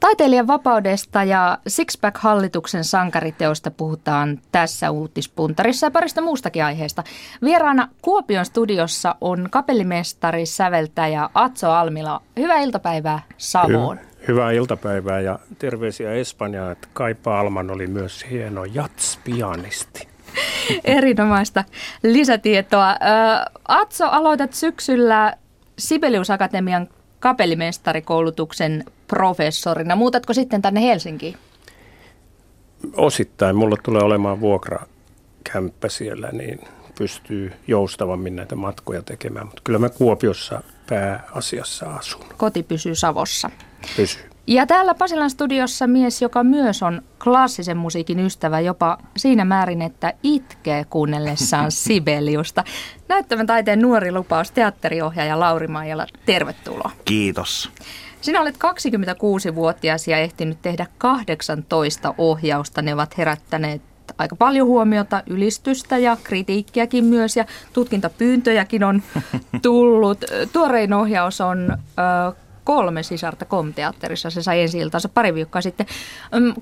Taiteilijan vapaudesta ja Sixpack-hallituksen sankariteosta puhutaan tässä uutispuntarissa ja parista muustakin aiheesta. Vieraana Kuopion studiossa on kapellimestari, säveltäjä Atso Almila. Hyvää iltapäivää Savoon. Hy- hyvää iltapäivää ja terveisiä Espanjaan, että Kaipa Alman oli myös hieno jatspianisti. Erinomaista lisätietoa. Atso, aloitat syksyllä Sibelius Akatemian kapellimestarikoulutuksen professorina. Muutatko sitten tänne Helsinkiin? Osittain. Mulla tulee olemaan vuokrakämppä siellä, niin pystyy joustavammin näitä matkoja tekemään. Mutta kyllä mä Kuopiossa pääasiassa asun. Koti pysyy Savossa. Pysyy. Ja täällä Pasilan studiossa mies, joka myös on klassisen musiikin ystävä jopa siinä määrin, että itkee kuunnellessaan Sibeliusta. Näyttävän taiteen nuori lupaus teatteriohjaaja Lauri Maijala, tervetuloa. Kiitos. Sinä olet 26-vuotias ja ehtinyt tehdä 18 ohjausta. Ne ovat herättäneet aika paljon huomiota, ylistystä ja kritiikkiäkin myös ja tutkintapyyntöjäkin on tullut. Tuorein ohjaus on ö, kolme sisarta komteatterissa. Se sai ensi iltansa pari viikkoa sitten.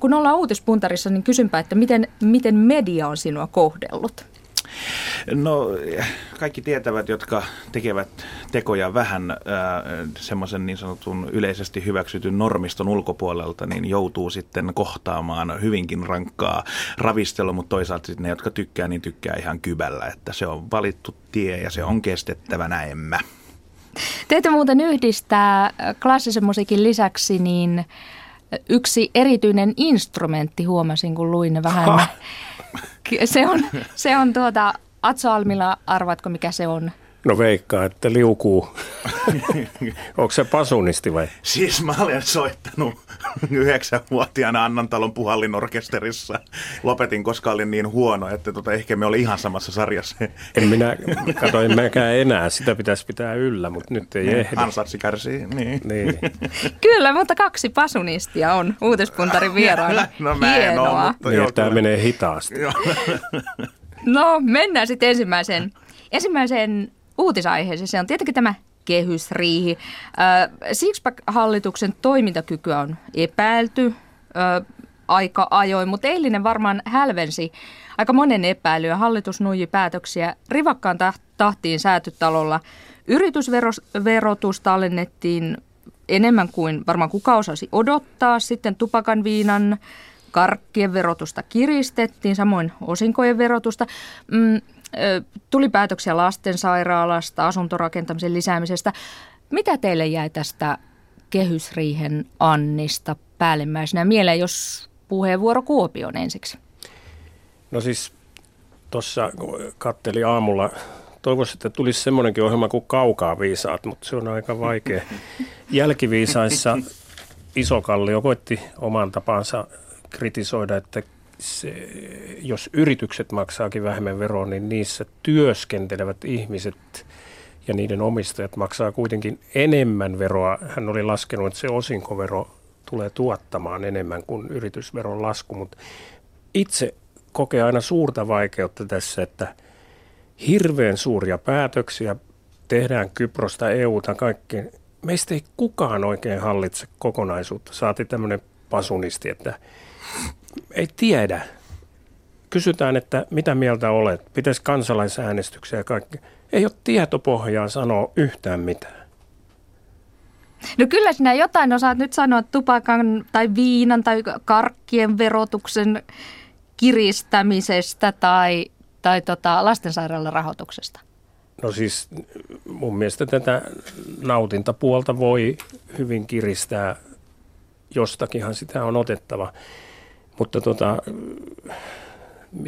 Kun ollaan uutispuntarissa, niin kysynpä, että miten, miten media on sinua kohdellut? No kaikki tietävät, jotka tekevät tekoja vähän äh, semmoisen niin sanotun yleisesti hyväksytyn normiston ulkopuolelta, niin joutuu sitten kohtaamaan hyvinkin rankkaa ravistelua, mutta toisaalta sitten ne, jotka tykkää, niin tykkää ihan kybällä, että se on valittu tie ja se on kestettävä näemmä. Teitä muuten yhdistää klassisen musiikin lisäksi niin yksi erityinen instrumentti, huomasin kun luin vähän. Ha. Se on, se on tuota, Atso Almila, arvatko mikä se on? No veikkaa, että liukuu. Onko se pasunisti vai? Siis mä olen soittanut yhdeksänvuotiaana Annantalon puhallinorkesterissa. Lopetin, koska olin niin huono, että tota, ehkä me oli ihan samassa sarjassa. En minä, kato, en mäkään enää. Sitä pitäisi pitää yllä, mutta nyt ei niin, ehdi. Ansatsi kärsii, niin. niin. Kyllä, mutta kaksi pasunistia on uutispuntarin vieraana. no mä en Hienoa. Ole, mutta niin, tämä menee hitaasti. no mennään sitten ensimmäiseen, ensimmäiseen uutisaiheeseen. Se on tietenkin tämä kehysriihi. Sixpack-hallituksen toimintakykyä on epäilty aika ajoin, mutta eilinen varmaan hälvensi aika monen epäilyä. Hallitus nuiji päätöksiä rivakkaan tahtiin säätytalolla. Yritysverotusta alennettiin enemmän kuin varmaan kuka osasi odottaa. Sitten tupakan, viinan, karkkien verotusta kiristettiin, samoin osinkojen verotusta. Mm, tuli päätöksiä lastensairaalasta, asuntorakentamisen lisäämisestä. Mitä teille jäi tästä kehysriihen Annista päällimmäisenä mieleen, jos puheenvuoro Kuopion ensiksi? No siis tuossa katteli aamulla, toivoisin, että tulisi semmoinenkin ohjelma kuin Kaukaa viisaat, mutta se on aika vaikea. Jälkiviisaissa Isokallio koitti oman tapansa kritisoida, että se, jos yritykset maksaakin vähemmän veroa, niin niissä työskentelevät ihmiset ja niiden omistajat maksaa kuitenkin enemmän veroa. Hän oli laskenut, että se osinkovero tulee tuottamaan enemmän kuin yritysveron lasku, mutta itse kokee aina suurta vaikeutta tässä, että hirveän suuria päätöksiä tehdään Kyprosta, EUta, kaikki. Meistä ei kukaan oikein hallitse kokonaisuutta. Saati tämmöinen pasunisti, että ei tiedä. Kysytään, että mitä mieltä olet, pitäisi kansalaisäänestyksiä ja kaikki. Ei ole tietopohjaa sanoa yhtään mitään. No kyllä sinä jotain osaat nyt sanoa tupakan tai viinan tai karkkien verotuksen kiristämisestä tai, tai tota lastensairaalan rahoituksesta. No siis mun mielestä tätä nautintapuolta voi hyvin kiristää. Jostakinhan sitä on otettava. Mutta tota,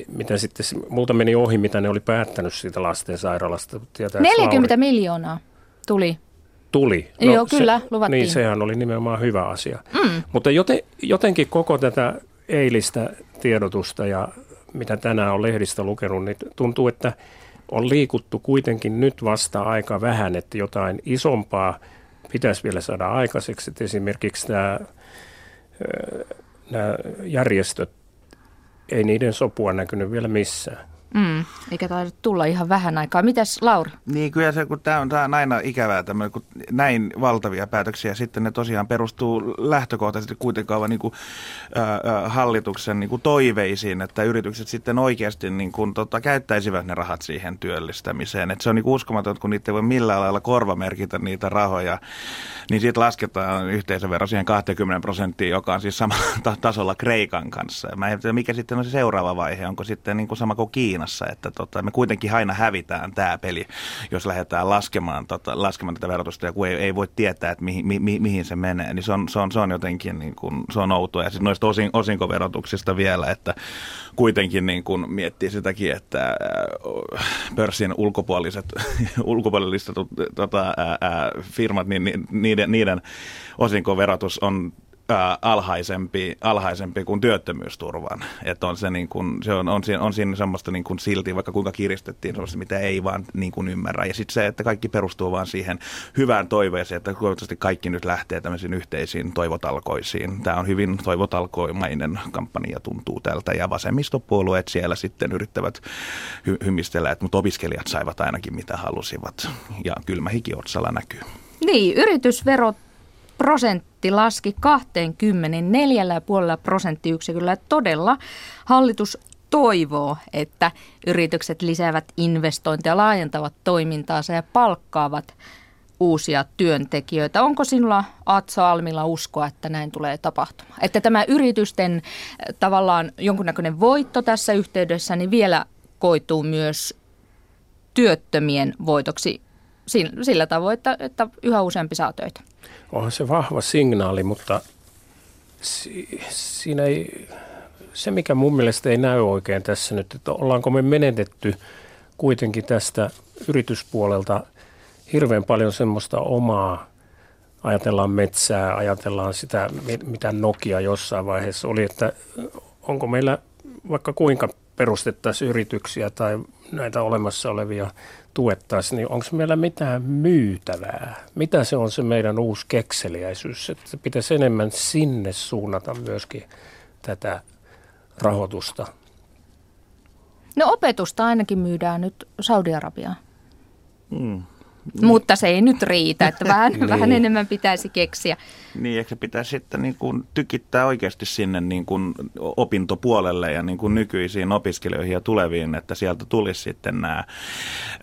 mitä sitten, multa meni ohi, mitä ne oli päättänyt siitä lastensairaalasta. Tietää, 40 Lauri... miljoonaa tuli. Tuli. No, Joo, kyllä, se, luvattiin. Niin, sehän oli nimenomaan hyvä asia. Mm. Mutta joten, jotenkin koko tätä eilistä tiedotusta ja mitä tänään on lehdistä lukenut, niin tuntuu, että on liikuttu kuitenkin nyt vasta aika vähän, että jotain isompaa pitäisi vielä saada aikaiseksi. Että esimerkiksi tämä nämä järjestöt, ei niiden sopua näkynyt vielä missään. Mm, eikä taida tulla ihan vähän aikaa. Mitäs Lauri? Niin kyllä se, kun tämä on, tää on aina ikävää, tämmöinen, kun näin valtavia päätöksiä, sitten ne tosiaan perustuu lähtökohtaisesti kuitenkaan vaan niin kuin, äh, hallituksen niin kuin toiveisiin, että yritykset sitten oikeasti niin kuin, tota, käyttäisivät ne rahat siihen työllistämiseen. Et se on niin uskomaton, kun niitä ei voi millään lailla korvamerkitä niitä rahoja, niin siitä lasketaan yhteisövero siihen 20 prosenttiin, joka on siis samalla tasolla Kreikan kanssa. Mä en tiedä, mikä sitten on se seuraava vaihe, onko sitten niin kuin sama kuin Kiinassa, että tota, me kuitenkin aina hävitään tämä peli, jos lähdetään laskemaan, tota, laskemaan tätä verotusta, ja kun ei, ei voi tietää, että mihin, mi, mi, mihin se menee, niin se on, se on, se on jotenkin niin kuin, se on outoa. Ja sitten noista osin, osinkoverotuksista vielä, että kuitenkin niin kuin miettii sitäkin, että äh, pörssin ulkopuoliset, ulkopuoliset tota, ää, firmat, niin niiden, niiden osinkoverotus on ää, alhaisempi, alhaisempi kuin työttömyysturvan. Että on se, niin kuin, se on, on, siinä, on siinä semmoista niin kuin silti, vaikka kuinka kiristettiin semmoista, mitä ei vaan niin kuin ymmärrä. Ja sitten se, että kaikki perustuu vaan siihen hyvään toiveeseen, että toivottavasti kaikki nyt lähtee tämmöisiin yhteisiin toivotalkoisiin. Tämä on hyvin toivotalkoimainen kampanja tuntuu tältä ja vasemmistopuolueet siellä sitten yrittävät hy- hymistellä, että mutta opiskelijat saivat ainakin mitä halusivat ja kylmä hiki otsalla näkyy. Niin, yritysverot prosentti laski 24,5 prosenttiyksiköllä. Todella hallitus toivoo, että yritykset lisäävät investointeja, laajentavat toimintaansa ja palkkaavat uusia työntekijöitä. Onko sinulla Atso Almilla uskoa, että näin tulee tapahtumaan? Että tämä yritysten äh, tavallaan jonkunnäköinen voitto tässä yhteydessä niin vielä koituu myös työttömien voitoksi sillä tavoin, että, että yhä useampi saa töitä. Onhan se vahva signaali, mutta si, siinä ei, se mikä mun mielestä ei näy oikein tässä nyt, että ollaanko me menetetty kuitenkin tästä yrityspuolelta hirveän paljon semmoista omaa, ajatellaan metsää, ajatellaan sitä, mitä Nokia jossain vaiheessa oli, että onko meillä vaikka kuinka perustettaisiin yrityksiä tai näitä olemassa olevia tuettaisiin, niin onko meillä mitään myytävää? Mitä se on se meidän uusi kekseliäisyys? Että pitäisi enemmän sinne suunnata myöskin tätä rahoitusta. No opetusta ainakin myydään nyt Saudi-Arabiaan. Mm. Mutta se ei nyt riitä, että vähän, niin. vähän enemmän pitäisi keksiä. Niin, ehkä se sitten niin kuin tykittää oikeasti sinne niin kuin opintopuolelle ja niin kuin nykyisiin opiskelijoihin ja tuleviin, että sieltä tulisi sitten nämä,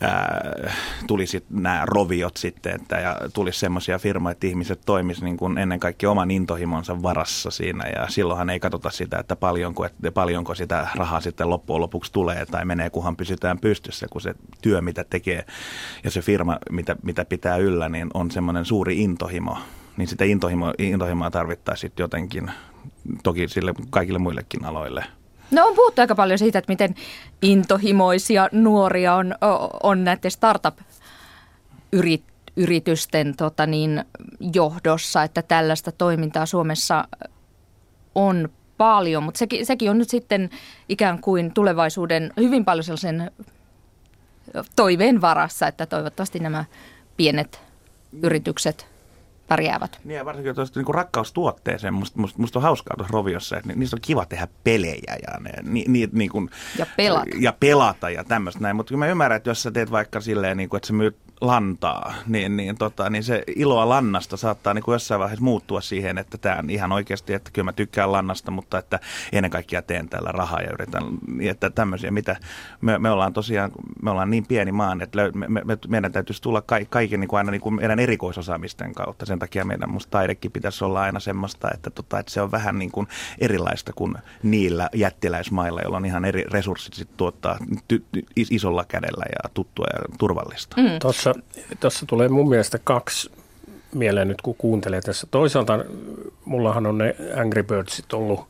ää, tulisi nämä roviot sitten, että ja tulisi semmoisia firmoja, että ihmiset toimisivat niin kuin ennen kaikkea oman intohimonsa varassa siinä ja silloinhan ei katsota sitä, että paljonko, että paljonko sitä rahaa sitten loppujen lopuksi tulee tai menee, kunhan pysytään pystyssä, kun se työ, mitä tekee ja se firma, mitä, mitä pitää yllä, niin on semmoinen suuri intohimo niin sitä intohimo, intohimoa tarvittaisiin jotenkin toki sille kaikille muillekin aloille. No on puhuttu aika paljon siitä, että miten intohimoisia nuoria on, on näiden startup-yritysten tota niin, johdossa, että tällaista toimintaa Suomessa on paljon, mutta sekin, sekin on nyt sitten ikään kuin tulevaisuuden hyvin paljon sellaisen toiveen varassa, että toivottavasti nämä pienet yritykset pärjäävät. Niin ja varsinkin tuosta niin rakkaustuotteeseen, musta, musta, musta on hauskaa tuossa roviossa, että niistä on kiva tehdä pelejä ja, ne, ni, ni, niin kuin, ja pelata. Ja pelata ja tämmöistä näin, mutta mä ymmärrän, että jos sä teet vaikka silleen, niin kuin, että sä myyt lantaa, niin, niin, tota, niin se iloa lannasta saattaa niin kuin jossain vaiheessa muuttua siihen, että tämä on ihan oikeasti, että kyllä mä tykkään lannasta, mutta että ennen kaikkea teen täällä rahaa ja yritän, niin että tämmöisiä, mitä me, me ollaan tosiaan, me ollaan niin pieni maan, että me, me, me, meidän täytyisi tulla ka, kaiken niin kuin aina niin kuin meidän erikoisosaamisten kautta. Sen takia meidän musta taidekin pitäisi olla aina semmoista, että, tota, että se on vähän niin kuin erilaista kuin niillä jättiläismailla, joilla on ihan eri resurssit sit tuottaa ty, ty, isolla kädellä ja tuttua ja turvallista. Mm. Tuossa Tuossa tulee mun mielestä kaksi mieleen nyt, kun kuuntelee tässä. Toisaalta mullahan on ne Angry Birdsit ollut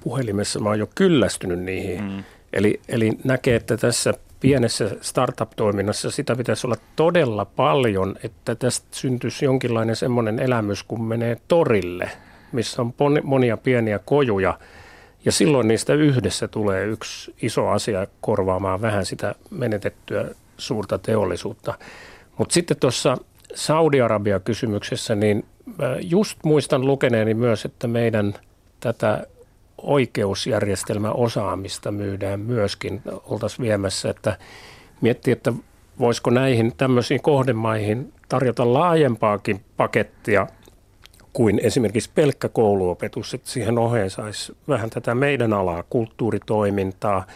puhelimessa, mä oon jo kyllästynyt niihin. Mm. Eli, eli näkee, että tässä pienessä startup-toiminnassa sitä pitäisi olla todella paljon, että tästä syntyisi jonkinlainen semmoinen elämys, kun menee torille, missä on monia pieniä kojuja. Ja silloin niistä yhdessä tulee yksi iso asia korvaamaan vähän sitä menetettyä suurta teollisuutta. Mutta sitten tuossa Saudi-Arabia-kysymyksessä, niin just muistan lukeneeni myös, että meidän tätä oikeusjärjestelmän osaamista myydään myöskin, oltaisiin viemässä, että miettii, että voisiko näihin tämmöisiin kohdemaihin tarjota laajempaakin pakettia kuin esimerkiksi pelkkä kouluopetus, että siihen oheen saisi vähän tätä meidän alaa, kulttuuritoimintaa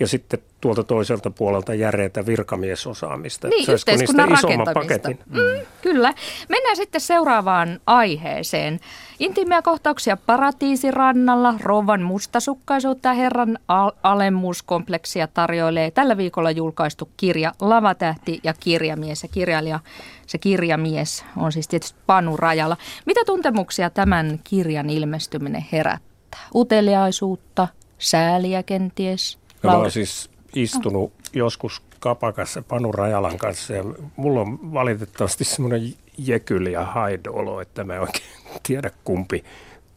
ja sitten tuolta toiselta puolelta järeitä virkamiesosaamista. Niin, yhteiskunnan rakentamista. Paketin? Mm, kyllä. Mennään sitten seuraavaan aiheeseen. Intiimiä kohtauksia paratiisirannalla, rovan mustasukkaisuutta ja herran al- alemmuuskompleksia tarjoilee tällä viikolla julkaistu kirja Lavatähti ja kirjamies. Ja kirjailija, se kirjamies on siis tietysti Panu Rajala. Mitä tuntemuksia tämän kirjan ilmestyminen herättää? Uteliaisuutta, sääliä kenties? Mä oon siis istunut joskus kapakassa Panu Rajalan kanssa ja mulla on valitettavasti semmoinen jekyli ja haidolo, että mä en oikein tiedä kumpi,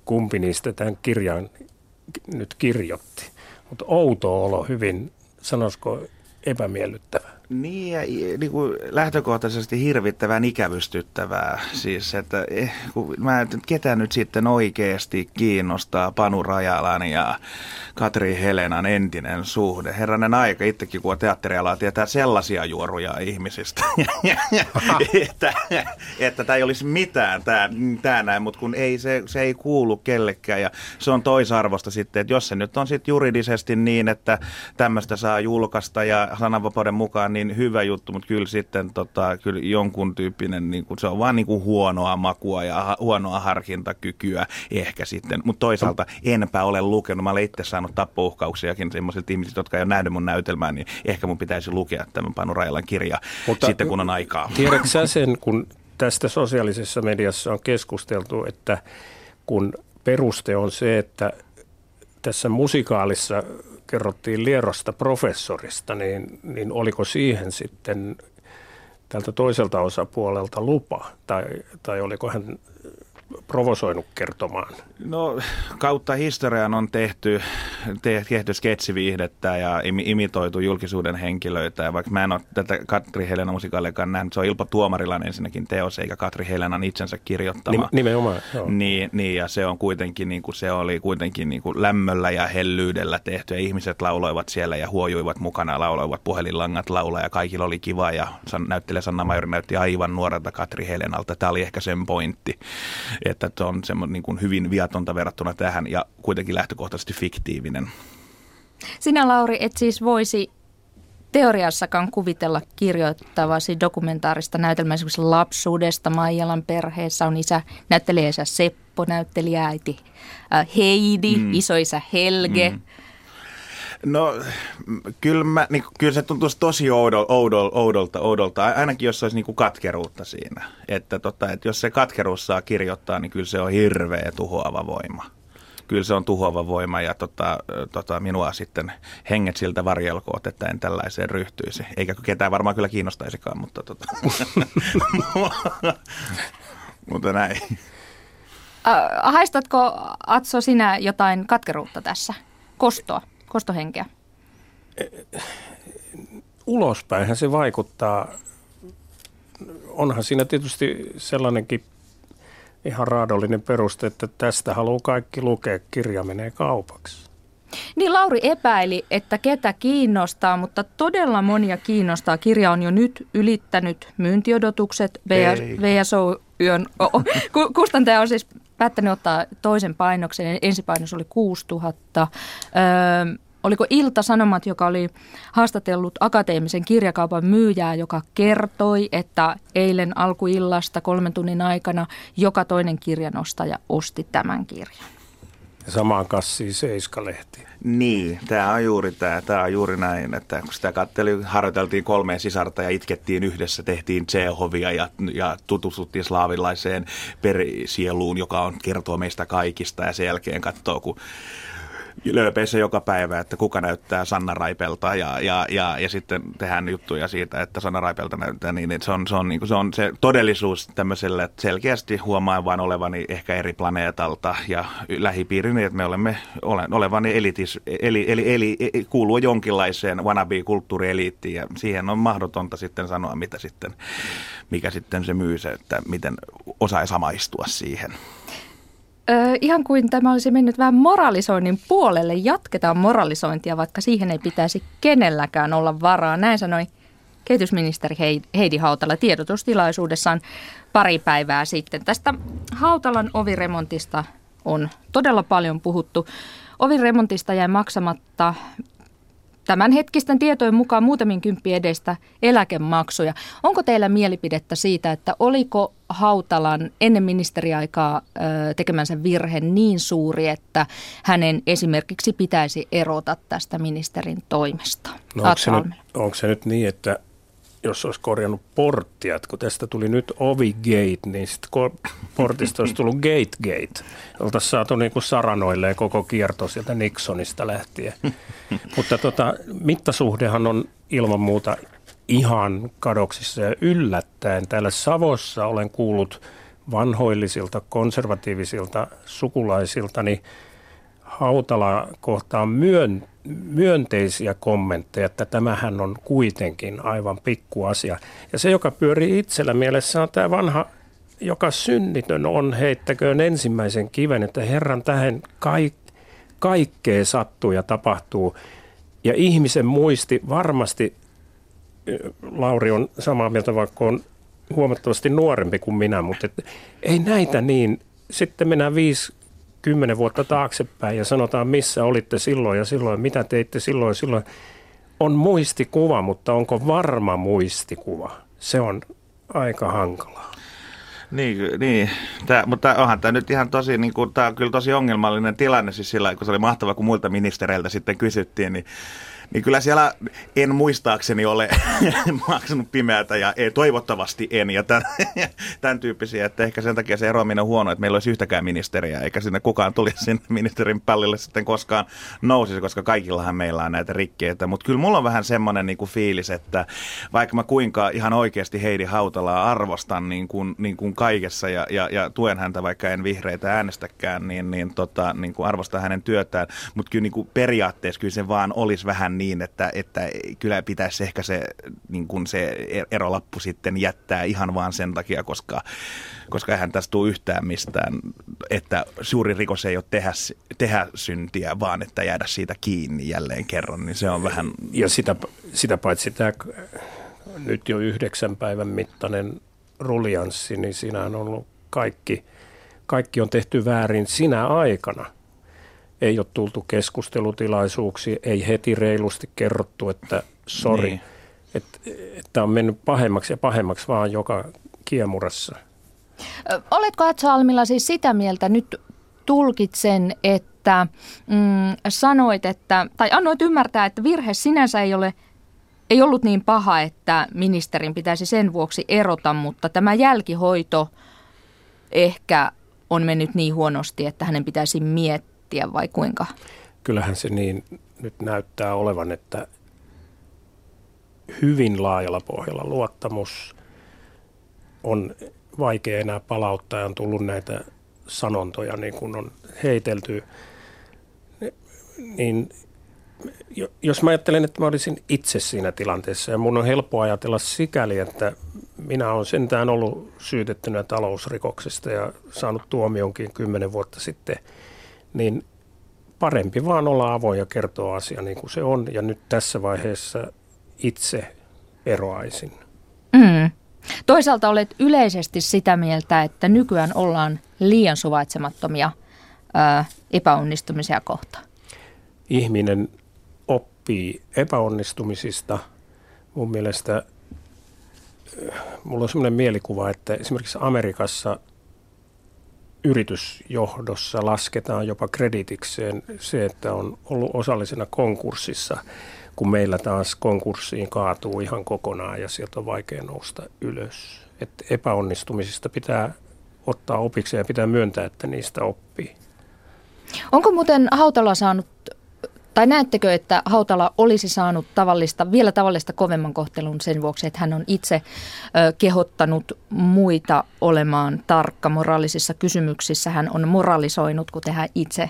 kumpi niistä tämän kirjan nyt kirjoitti. Mutta outo olo, hyvin, sanoisiko epämiellyttävä. Niin, ja niin kuin lähtökohtaisesti hirvittävän ikävystyttävää. Siis, että eh, kun mä, ketä nyt sitten oikeasti kiinnostaa Panu Rajalan ja Katri Helenan entinen suhde. Herranen aika, itsekin kun on teatterialaa, tietää sellaisia juoruja ihmisistä, että, että tämä ei olisi mitään tämä, tämä näin, mutta kun ei, se, se ei kuulu kellekään ja se on toisarvosta sitten, että jos se nyt on sitten juridisesti niin, että tämmöistä saa julkaista ja sananvapauden mukaan niin hyvä juttu, mutta kyllä sitten tota, kyllä jonkun tyyppinen, niin kuin, se on vaan niin kuin huonoa makua ja huonoa harkintakykyä ehkä sitten, mutta toisaalta enpä ole lukenut, mä olen itse saanut tappouhkauksiakin semmoisilta ihmisiltä, jotka ei ole nähnyt mun näytelmää, niin ehkä mun pitäisi lukea tämän Panu Rajalan kirja Mutta sitten, kun on aikaa. Tiedätkö sä sen, kun tästä sosiaalisessa mediassa on keskusteltu, että kun peruste on se, että tässä musikaalissa kerrottiin Lierosta professorista, niin, niin oliko siihen sitten tältä toiselta osapuolelta lupa, tai, tai oliko hän provosoinut kertomaan? No kautta historian on tehty, tehty sketsiviihdettä ja imitoitu julkisuuden henkilöitä. Ja vaikka mä en ole tätä Katri Helena musikaaliakaan nähnyt, se on Ilpo Tuomarilan ensinnäkin teos, eikä Katri Helenan itsensä kirjoittama. Nimenomaan, joo. Niin, niin, ja se on kuitenkin, niin kuin, se oli kuitenkin niin kuin lämmöllä ja hellyydellä tehty. Ja ihmiset lauloivat siellä ja huojuivat mukana, lauloivat puhelinlangat laulaa ja kaikilla oli kiva. Ja näyttelijä Sanna Majori näytti aivan nuorelta Katri Helenalta. Tämä oli ehkä sen pointti että se on semmoinen niin kuin hyvin viatonta verrattuna tähän ja kuitenkin lähtökohtaisesti fiktiivinen. Sinä Lauri, et siis voisi teoriassakaan kuvitella kirjoittavasi dokumentaarista näytelmää esimerkiksi lapsuudesta. Maijalan perheessä on isä, näyttelijäisä Seppo, näyttelijäiti äh, Heidi, mm. isoisä Helge. Mm. No kyllä, mä, niin, kyllä se tuntuisi tosi oudol, oudol, oudolta, oudolta, ainakin jos olisi niin kuin katkeruutta siinä. Että, tota, että jos se katkeruus saa kirjoittaa, niin kyllä se on hirveä tuhoava voima. Kyllä se on tuhoava voima ja tota, tota, minua sitten henget siltä varjelkoot, että en tällaiseen ryhtyisi. Eikä ketään varmaan kyllä kiinnostaisikaan, mutta, tota, mutta näin. Haistatko Atso sinä jotain katkeruutta tässä? Kostoa? Kostohenkeä? Ulospäinhän se vaikuttaa. Onhan siinä tietysti sellainenkin ihan raadollinen peruste, että tästä haluaa kaikki lukea, kirja menee kaupaksi. Niin Lauri epäili, että ketä kiinnostaa, mutta todella monia kiinnostaa. Kirja on jo nyt ylittänyt myyntiodotukset. VSO yön, kustantaja on siis päättänyt ottaa toisen painoksen. Ensipainos oli 6000. Öö, oliko Ilta-Sanomat, joka oli haastatellut akateemisen kirjakaupan myyjää, joka kertoi, että eilen alkuillasta kolmen tunnin aikana joka toinen kirjanostaja osti tämän kirjan. Samaan kassiin Seiska-lehti. Niin, tämä on juuri tämä, tämä on juuri näin, että kun sitä katteli, harjoiteltiin kolmeen sisarta ja itkettiin yhdessä, tehtiin Tsehovia ja, ja tutustuttiin slaavilaiseen perisieluun, joka on kertoo meistä kaikista ja sen jälkeen katsoo, kun lööpeissä joka päivä, että kuka näyttää Sanna Raipelta ja, ja, ja, ja sitten tehdään juttuja siitä, että Sanna Raipelta näyttää niin, että se on, se on, niin se, on se todellisuus tämmöiselle, että selkeästi huomaan vain olevani ehkä eri planeetalta ja lähipiirini, että me olemme ole, olevani elitis, eli, eli, eli, eli kuuluu jonkinlaiseen wannabe-kulttuurieliittiin ja siihen on mahdotonta sitten sanoa, mitä sitten, mikä sitten se myy se, että miten osaa samaistua siihen. Ö, ihan kuin tämä olisi mennyt vähän moralisoinnin puolelle. Jatketaan moralisointia, vaikka siihen ei pitäisi kenelläkään olla varaa. Näin sanoi kehitysministeri Heidi Hautala tiedotustilaisuudessaan pari päivää sitten. Tästä Hautalan oviremontista on todella paljon puhuttu. Oviremontista jäi maksamatta tämän hetkisten tietojen mukaan muutamin kymppi edestä eläkemaksuja. Onko teillä mielipidettä siitä, että oliko Hautalan ennen ministeriaikaa tekemänsä virhe niin suuri, että hänen esimerkiksi pitäisi erota tästä ministerin toimesta? No onko, se nyt, onko se nyt niin, että jos olisi korjannut porttia, että kun tästä tuli nyt Ovigate, niin sitten portista olisi tullut Gategate. Oltaisiin saatu niin kuin saranoilleen koko kierto sieltä Nixonista lähtien. Mutta tota, mittasuhdehan on ilman muuta ihan kadoksissa ja yllättäen. Täällä Savossa olen kuullut vanhoillisilta, konservatiivisilta sukulaisilta, niin Hautala kohtaan myön, myönteisiä kommentteja, että tämähän on kuitenkin aivan pikkuasia. Ja se, joka pyörii itsellä mielessä, on tämä vanha, joka synnitön on, heittäköön ensimmäisen kiven, että Herran tähän kaik, kaikkea sattuu ja tapahtuu. Ja ihmisen muisti varmasti, Lauri on samaa mieltä, vaikka on huomattavasti nuorempi kuin minä, mutta et, ei näitä niin, sitten mennään viisi kymmenen vuotta taaksepäin ja sanotaan, missä olitte silloin ja silloin, mitä teitte silloin ja silloin. On muistikuva, mutta onko varma muistikuva? Se on aika hankalaa. Niin, niin. Tää, mutta onhan tämä nyt ihan tosi, niin kuin, tämä on kyllä tosi ongelmallinen tilanne, siis sillä, kun se oli mahtava, kun muilta ministereiltä sitten kysyttiin, niin niin kyllä siellä en muistaakseni ole maksanut pimeätä ja ei, toivottavasti en. Ja tämän, tämän tyyppisiä, että ehkä sen takia se eroaminen on huono, että meillä olisi yhtäkään ministeriä eikä sinne kukaan tulisi sinne ministerin pallille sitten koskaan nousisi, koska kaikillahan meillä on näitä rikkeitä, mutta kyllä mulla on vähän semmoinen niin kuin fiilis, että vaikka mä kuinka ihan oikeasti Heidi Hautalaa arvostan niin kuin, niin kuin kaikessa ja, ja, ja tuen häntä, vaikka en vihreitä äänestäkään, niin, niin, tota, niin kuin arvostan hänen työtään, mutta kyllä niin kuin periaatteessa kyllä se vaan olisi vähän niin, että, että kyllä pitäisi ehkä se, niin kuin se erolappu sitten jättää ihan vaan sen takia, koska, koska eihän tästä tule yhtään mistään, että suuri rikos ei ole tehdä, tehdä syntiä, vaan että jäädä siitä kiinni jälleen kerran, niin se on vähän... Ja sitä, sitä paitsi tämä nyt jo yhdeksän päivän mittainen rulianssi, niin siinä on ollut kaikki, kaikki on tehty väärin sinä aikana – ei ole tultu keskustelutilaisuuksia, ei heti reilusti kerrottu, että sori, niin. että, että on mennyt pahemmaksi ja pahemmaksi vaan joka kiemurassa. Oletko Atso Almilla siis sitä mieltä, nyt tulkitsen, että mm, sanoit, että, tai annoit ymmärtää, että virhe sinänsä ei ole ei ollut niin paha, että ministerin pitäisi sen vuoksi erota, mutta tämä jälkihoito ehkä on mennyt niin huonosti, että hänen pitäisi miettiä miettiä vai kuinka? Kyllähän se niin nyt näyttää olevan, että hyvin laajalla pohjalla luottamus on vaikea enää palauttaa ja on tullut näitä sanontoja niin kuin on heitelty, niin jos mä ajattelen, että mä olisin itse siinä tilanteessa ja mun on helppo ajatella sikäli, että minä olen sentään ollut syytettynä talousrikoksesta ja saanut tuomionkin kymmenen vuotta sitten – niin parempi vaan olla avoin ja kertoa asia niin kuin se on. Ja nyt tässä vaiheessa itse eroaisin. Mm. Toisaalta olet yleisesti sitä mieltä, että nykyään ollaan liian suvaitsemattomia ää, epäonnistumisia kohtaan. Ihminen oppii epäonnistumisista. Mun mielestä mulla on sellainen mielikuva, että esimerkiksi Amerikassa – yritysjohdossa lasketaan jopa kreditikseen se, että on ollut osallisena konkurssissa, kun meillä taas konkurssiin kaatuu ihan kokonaan ja sieltä on vaikea nousta ylös. Et epäonnistumisista pitää ottaa opiksi ja pitää myöntää, että niistä oppii. Onko muuten Hautala saanut tai näettekö, että Hautala olisi saanut tavallista, vielä tavallista kovemman kohtelun sen vuoksi, että hän on itse kehottanut muita olemaan tarkka moraalisissa kysymyksissä. Hän on moralisoinut, kuten hän itse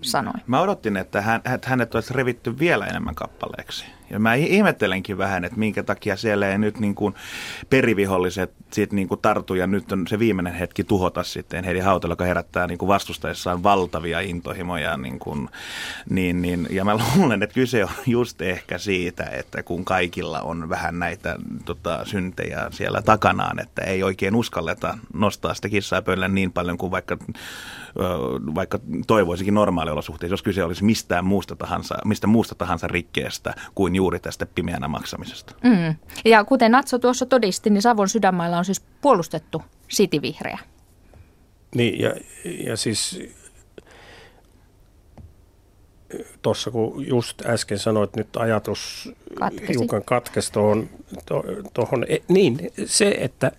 sanoi. Mä odotin, että hän, hänet olisi revitty vielä enemmän kappaleeksi. Ja mä ihmettelenkin vähän, että minkä takia siellä ei nyt niin kuin periviholliset siitä niin kuin tartu ja nyt on se viimeinen hetki tuhota sitten Heidi Hautala, joka herättää niin kuin vastustaessaan valtavia intohimoja. Niin kuin, niin, niin, ja mä luulen, että kyse on just ehkä siitä, että kun kaikilla on vähän näitä tota, syntejä siellä takanaan, että ei oikein uskalleta nostaa sitä kissaa pöydälle niin paljon kuin vaikka vaikka toivoisikin normaaliolosuhteissa, jos kyse olisi mistään muusta tahansa, mistä muusta tahansa rikkeestä kuin juuri tästä pimeänä maksamisesta. Mm. Ja kuten Natso tuossa todisti, niin Savon sydänmailla on siis puolustettu sitivihreä. Niin, ja, ja siis tuossa kun just äsken sanoit, nyt ajatus Katkesi. hiukan katkesi tuohon, tuohon, e, niin se, että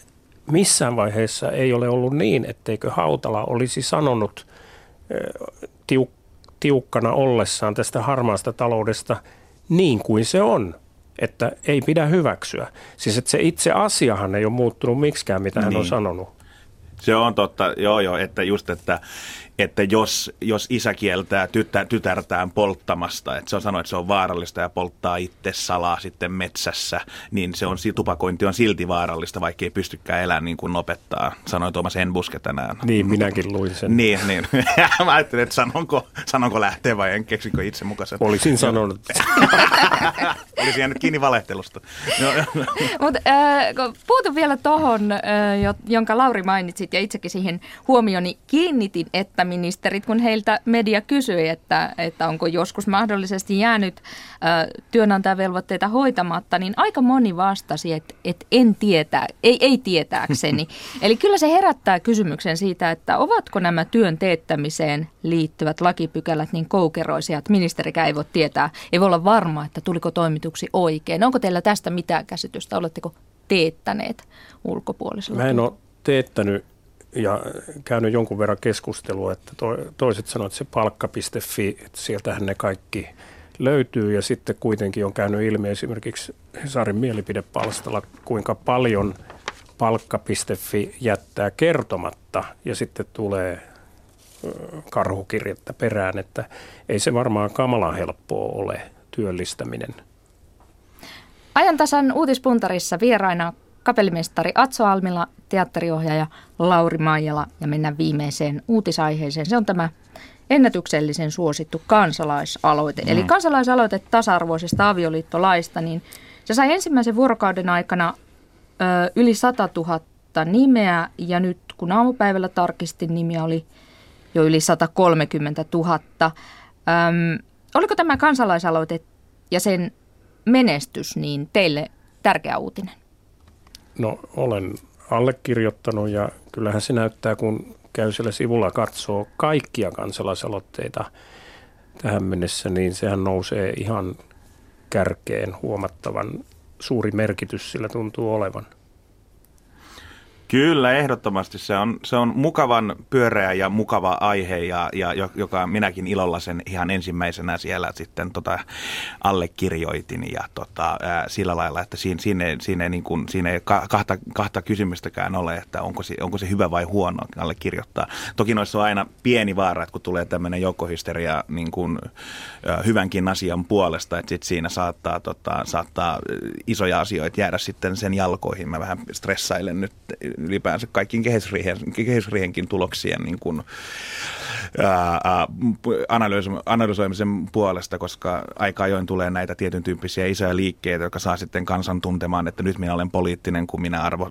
missään vaiheessa ei ole ollut niin, etteikö Hautala olisi sanonut tiuk, tiukkana ollessaan tästä harmaasta taloudesta niin kuin se on, että ei pidä hyväksyä. Siis että se itse asiahan ei ole muuttunut miksikään, mitä hän niin. on sanonut. Se on totta, joo joo, että just, että, että jos, jos isä kieltää tytär, tytärtään polttamasta, että se on sanonut, että se on vaarallista ja polttaa itse salaa sitten metsässä, niin se on, tupakointi on silti vaarallista, vaikka ei pystykään elämään niin kuin opettaa, sanoi Tuomas Enbuske tänään. Niin, minäkin luin sen. niin, niin. Mä ajattelin, että sanonko, sanonko lähteä vai en keksikö itse mukaisen. Olisin sanonut. Olisi jäänyt kiinni valehtelusta. Mutta äh, puutun vielä tuohon, äh, jonka Lauri mainitsit ja itsekin siihen huomioni kiinnitin, että ministerit, kun heiltä media kysyi, että, että onko joskus mahdollisesti jäänyt äh, työnantajavelvoitteita hoitamatta, niin aika moni vastasi, että, että en tietää, ei, ei tietääkseni. Eli kyllä se herättää kysymyksen siitä, että ovatko nämä työn teettämiseen liittyvät lakipykälät niin koukeroisia, että ministerikään ei voi tietää, ei voi olla varma, että tuliko toimituksi oikein. Onko teillä tästä mitään käsitystä? Oletteko teettäneet ulkopuolisella? Mä en ole teettänyt ja käynyt jonkun verran keskustelua, että to, toiset sanoivat, että se palkka.fi, että sieltähän ne kaikki löytyy ja sitten kuitenkin on käynyt ilmi esimerkiksi Hesarin mielipidepalstalla, kuinka paljon palkka.fi jättää kertomatta ja sitten tulee karhukirjettä perään, että ei se varmaan kamalan helppoa ole työllistäminen. Ajantasan uutispuntarissa vieraina kapellimestari Atso Almila, teatteriohjaaja Lauri Maijala ja mennään viimeiseen uutisaiheeseen. Se on tämä ennätyksellisen suosittu kansalaisaloite. Mm. Eli kansalaisaloite tasa-arvoisesta avioliittolaista, niin se sai ensimmäisen vuorokauden aikana ö, yli 100 000 nimeä ja nyt kun aamupäivällä tarkistin, nimiä oli jo yli 130 000. Öm, oliko tämä kansalaisaloite ja sen menestys niin teille tärkeä uutinen? No olen allekirjoittanut ja kyllähän se näyttää, kun käy siellä sivulla katsoo kaikkia kansalaisaloitteita tähän mennessä, niin sehän nousee ihan kärkeen huomattavan suuri merkitys sillä tuntuu olevan. Kyllä, ehdottomasti. Se on, se on mukavan pyöreä ja mukava aihe, ja, ja joka minäkin ilolla sen ihan ensimmäisenä siellä sitten tota, allekirjoitin. Ja tota, ää, sillä lailla, että siinä, siinä, siinä, niin kuin, siinä ei kahta, kahta kysymystäkään ole, että onko se, onko se hyvä vai huono allekirjoittaa. Toki noissa on aina pieni vaara, että kun tulee tämmöinen joukkohysteria niin kuin, ää, hyvänkin asian puolesta, että sit siinä saattaa, tota, saattaa isoja asioita jäädä sitten sen jalkoihin. Mä vähän stressailen nyt ylipäänsä kaikkiin kehysriihen, kehysriihenkin tuloksien niin kuin, analysoimisen puolesta, koska aika ajoin tulee näitä tietyn tyyppisiä isoja liikkeitä, jotka saa sitten kansan tuntemaan, että nyt minä olen poliittinen, kun minä arvo,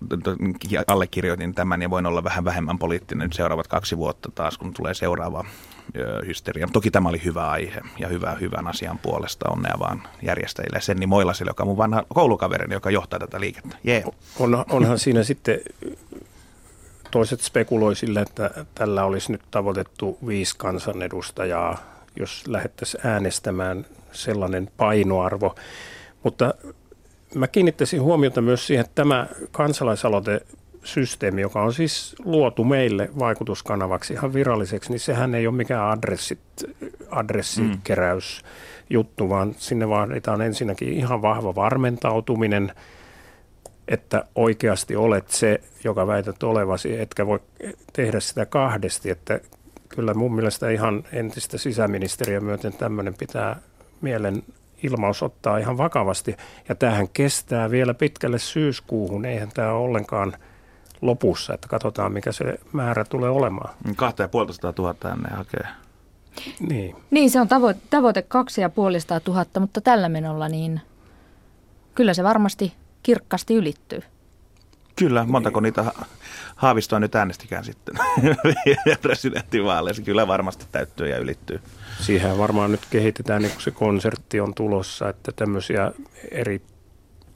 allekirjoitin tämän ja voin olla vähän vähemmän poliittinen nyt seuraavat kaksi vuotta taas, kun tulee seuraava hysteria. Toki tämä oli hyvä aihe ja hyvä, hyvän asian puolesta onnea vaan järjestäjille. Senni Moilasille, joka on mun vanha koulukaverini, joka johtaa tätä liikettä. Yeah. On, onhan siinä sitten toiset spekuloi sille, että tällä olisi nyt tavoitettu viisi kansanedustajaa, jos lähettäisiin äänestämään sellainen painoarvo. Mutta mä kiinnittäisin huomiota myös siihen, että tämä kansalaisaloite systeemi, joka on siis luotu meille vaikutuskanavaksi ihan viralliseksi, niin sehän ei ole mikään adressit, adressikeräys juttu, vaan sinne vaaditaan ensinnäkin ihan vahva varmentautuminen, että oikeasti olet se, joka väität olevasi, etkä voi tehdä sitä kahdesti, että kyllä mun mielestä ihan entistä sisäministeriä myöten tämmöinen pitää mielen ilmaus ottaa ihan vakavasti. Ja tähän kestää vielä pitkälle syyskuuhun. Eihän tämä ole ollenkaan lopussa, että katsotaan mikä se määrä tulee olemaan. Kahta ja puolitoista tuhatta ennen hakee. Niin. niin, se on tavoite, tavoite kaksi ja puolista tuhatta, mutta tällä menolla niin kyllä se varmasti kirkkaasti ylittyy. Kyllä, montako niitä Haavistoa nyt äänestikään sitten presidenttivaaleissa. Kyllä varmasti täyttyy ja ylittyy. Siihen varmaan nyt kehitetään, niin kun se konsertti on tulossa, että tämmöisiä eri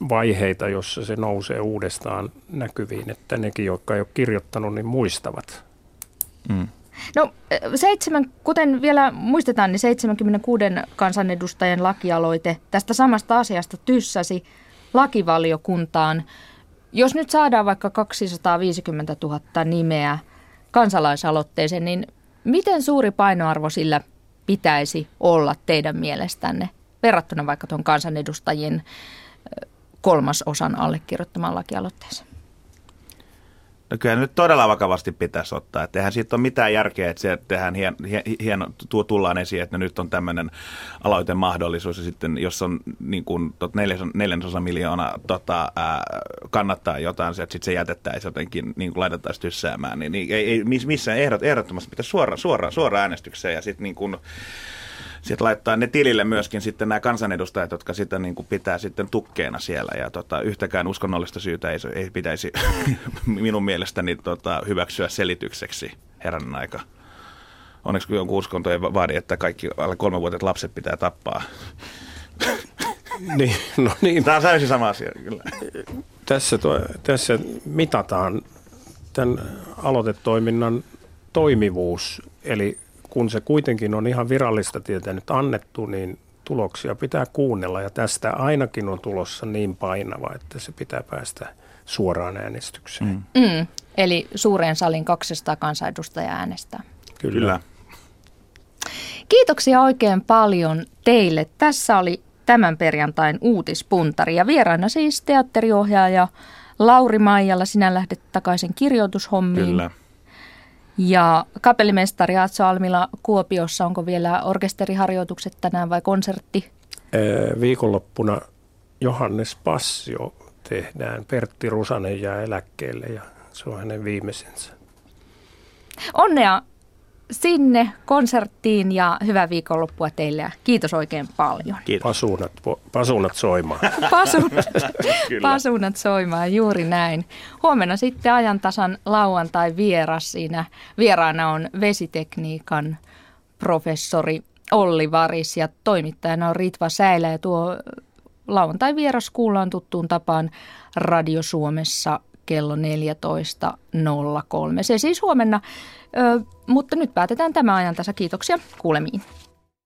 vaiheita, jossa se nousee uudestaan näkyviin, että nekin, jotka ei ole kirjoittanut, niin muistavat. Mm. No seitsemän, kuten vielä muistetaan, niin 76 kansanedustajan lakialoite tästä samasta asiasta tyssäsi lakivaliokuntaan. Jos nyt saadaan vaikka 250 000 nimeä kansalaisaloitteeseen, niin miten suuri painoarvo sillä pitäisi olla teidän mielestänne verrattuna vaikka tuon kansanedustajien kolmasosan allekirjoittamaan lakialoitteeseen? No kyllä nyt todella vakavasti pitäisi ottaa. Että eihän siitä ole mitään järkeä, että se tehdään hien, hien, hieno, tuo tullaan esiin, että nyt on tämmöinen aloitemahdollisuus ja sitten jos on niin kuin tot neljänsosa miljoonaa tota, ää, kannattaa jotain, että sitten se jätettäisiin jotenkin niin kuin laitettaisiin tyssäämään, niin, niin ei, ei missään ehdot, ehdottomasti pitäisi suoraan suora, suora äänestykseen ja sitten niin kuin, sitten laittaa ne tilille myöskin sitten nämä kansanedustajat, jotka sitä niin kuin pitää sitten tukkeena siellä. Ja tota, yhtäkään uskonnollista syytä ei, ei pitäisi minun mielestäni tota, hyväksyä selitykseksi herran aika. Onneksi kun jonkun uskonto ei vaadi, että kaikki alle kolmevuotiaat lapset pitää tappaa. niin, no niin. Tämä on täysin sama asia, kyllä. Tässä, to, tässä mitataan tämän aloitetoiminnan toimivuus, eli kun se kuitenkin on ihan virallista tietä nyt annettu, niin tuloksia pitää kuunnella ja tästä ainakin on tulossa niin painava, että se pitää päästä suoraan äänestykseen. Mm. Mm, eli suureen salin 200 kansanedustajaa äänestää. Kyllä. Kyllä. Kiitoksia oikein paljon teille. Tässä oli tämän perjantain uutispuntari ja vieraana siis teatteriohjaaja Lauri Maijalla. Sinä lähdet takaisin kirjoitushommiin. Kyllä. Ja kapellimestari Atso Almila Kuopiossa, onko vielä orkesteriharjoitukset tänään vai konsertti? Viikonloppuna Johannes Passio tehdään. Pertti Rusanen jää eläkkeelle ja se on hänen viimeisensä. Onnea sinne konserttiin ja hyvää viikonloppua teille ja kiitos oikein paljon. Kiitos. Pasunat, pasunat soimaan. pasunat, pasunat soimaan, juuri näin. Huomenna sitten ajantasan lauantai vieras siinä. Vieraana on vesitekniikan professori Olli Varis ja toimittajana on Ritva Säilä ja tuo lauantai vieras kuullaan tuttuun tapaan Radio Suomessa kello 14.03. Se siis huomenna, ö, mutta nyt päätetään tämä ajan tässä. Kiitoksia kuulemiin.